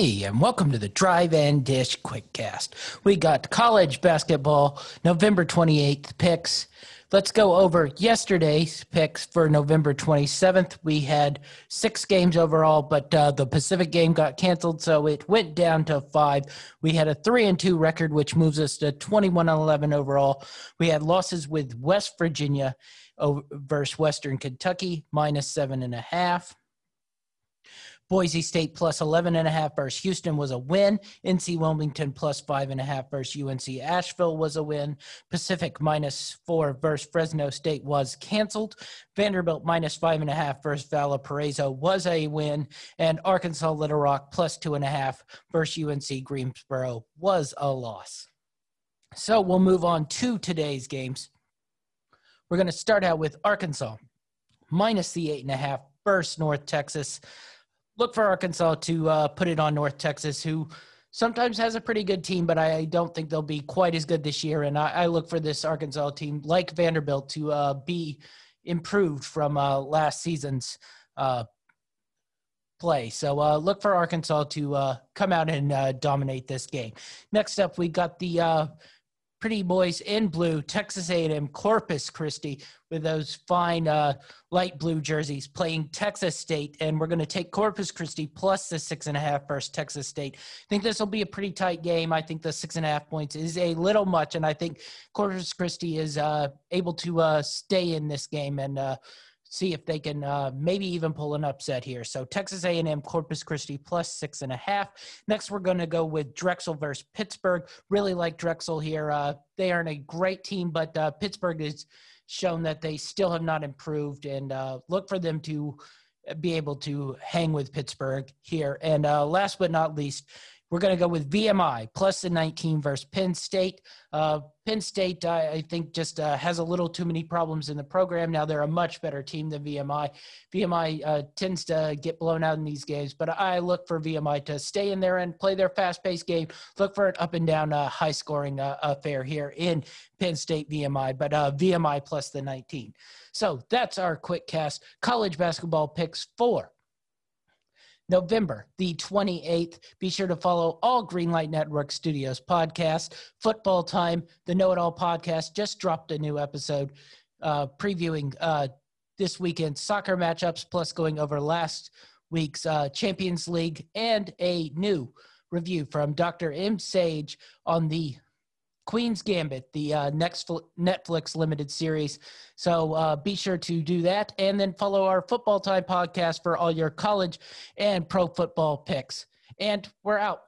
Hey, and welcome to the Drive and Dish Quickcast. We got college basketball November 28th picks. Let's go over yesterday's picks for November 27th. We had six games overall, but uh, the Pacific game got canceled, so it went down to five. We had a three and two record, which moves us to 21 and 11 overall. We had losses with West Virginia versus Western Kentucky, minus seven and a half. Boise State plus 11 and a half versus Houston was a win. NC Wilmington plus five and a half versus UNC Asheville was a win. Pacific minus four versus Fresno State was canceled. Vanderbilt minus five and a half versus Valparaiso was a win. And Arkansas Little Rock plus two and a half versus UNC Greensboro was a loss. So we'll move on to today's games. We're going to start out with Arkansas minus the eight and a half versus North Texas look for Arkansas to uh, put it on North Texas, who sometimes has a pretty good team, but I don't think they'll be quite as good this year. And I, I look for this Arkansas team, like Vanderbilt, to uh, be improved from uh, last season's uh, play. So uh, look for Arkansas to uh, come out and dominate this game. Next up, we got the pretty boys in blue, Texas A&M, Corpus Christi, with those fine uh, light blue jerseys, playing Texas State, and we're going to take Corpus Christi plus the six and a half versus Texas State. I think this will be a pretty tight game. I think the six and a half points is a little much, and I think Corpus Christi is uh, able to uh, stay in this game and uh, see if they can uh, maybe even pull an upset here. So Texas A&M, Corpus Christi plus six and a half. Next, we're going to go with Drexel versus Pittsburgh. Really like Drexel here. Uh, they aren't a great team, but uh, Pittsburgh has shown that they still have not improved, and uh, look for them to be able to hang with Pittsburgh here. And uh, last but not least, we're going to go with VMI plus the 19 versus Penn State. Uh, Penn State, I, I think, just uh, has a little too many problems in the program. Now they're a much better team than VMI. VMI uh, tends to get blown out in these games, but I look for VMI to stay in there and play their fast-paced game. Look for an up and down, uh, high-scoring uh, affair here in Penn State VMI, but uh, VMI plus the 19. So that's our quick cast college basketball picks for November the 28th. Be sure to follow all Greenlight Network Studios podcasts. Football Time, the Know It All podcast, just dropped a new episode uh, previewing uh, this weekend's soccer matchups, plus going over last week's uh, Champions League and a new review from Dr. M. Sage on the Queen's Gambit, the uh, next Netflix limited series. So uh, be sure to do that. And then follow our Football Time podcast for all your college and pro football picks. And we're out.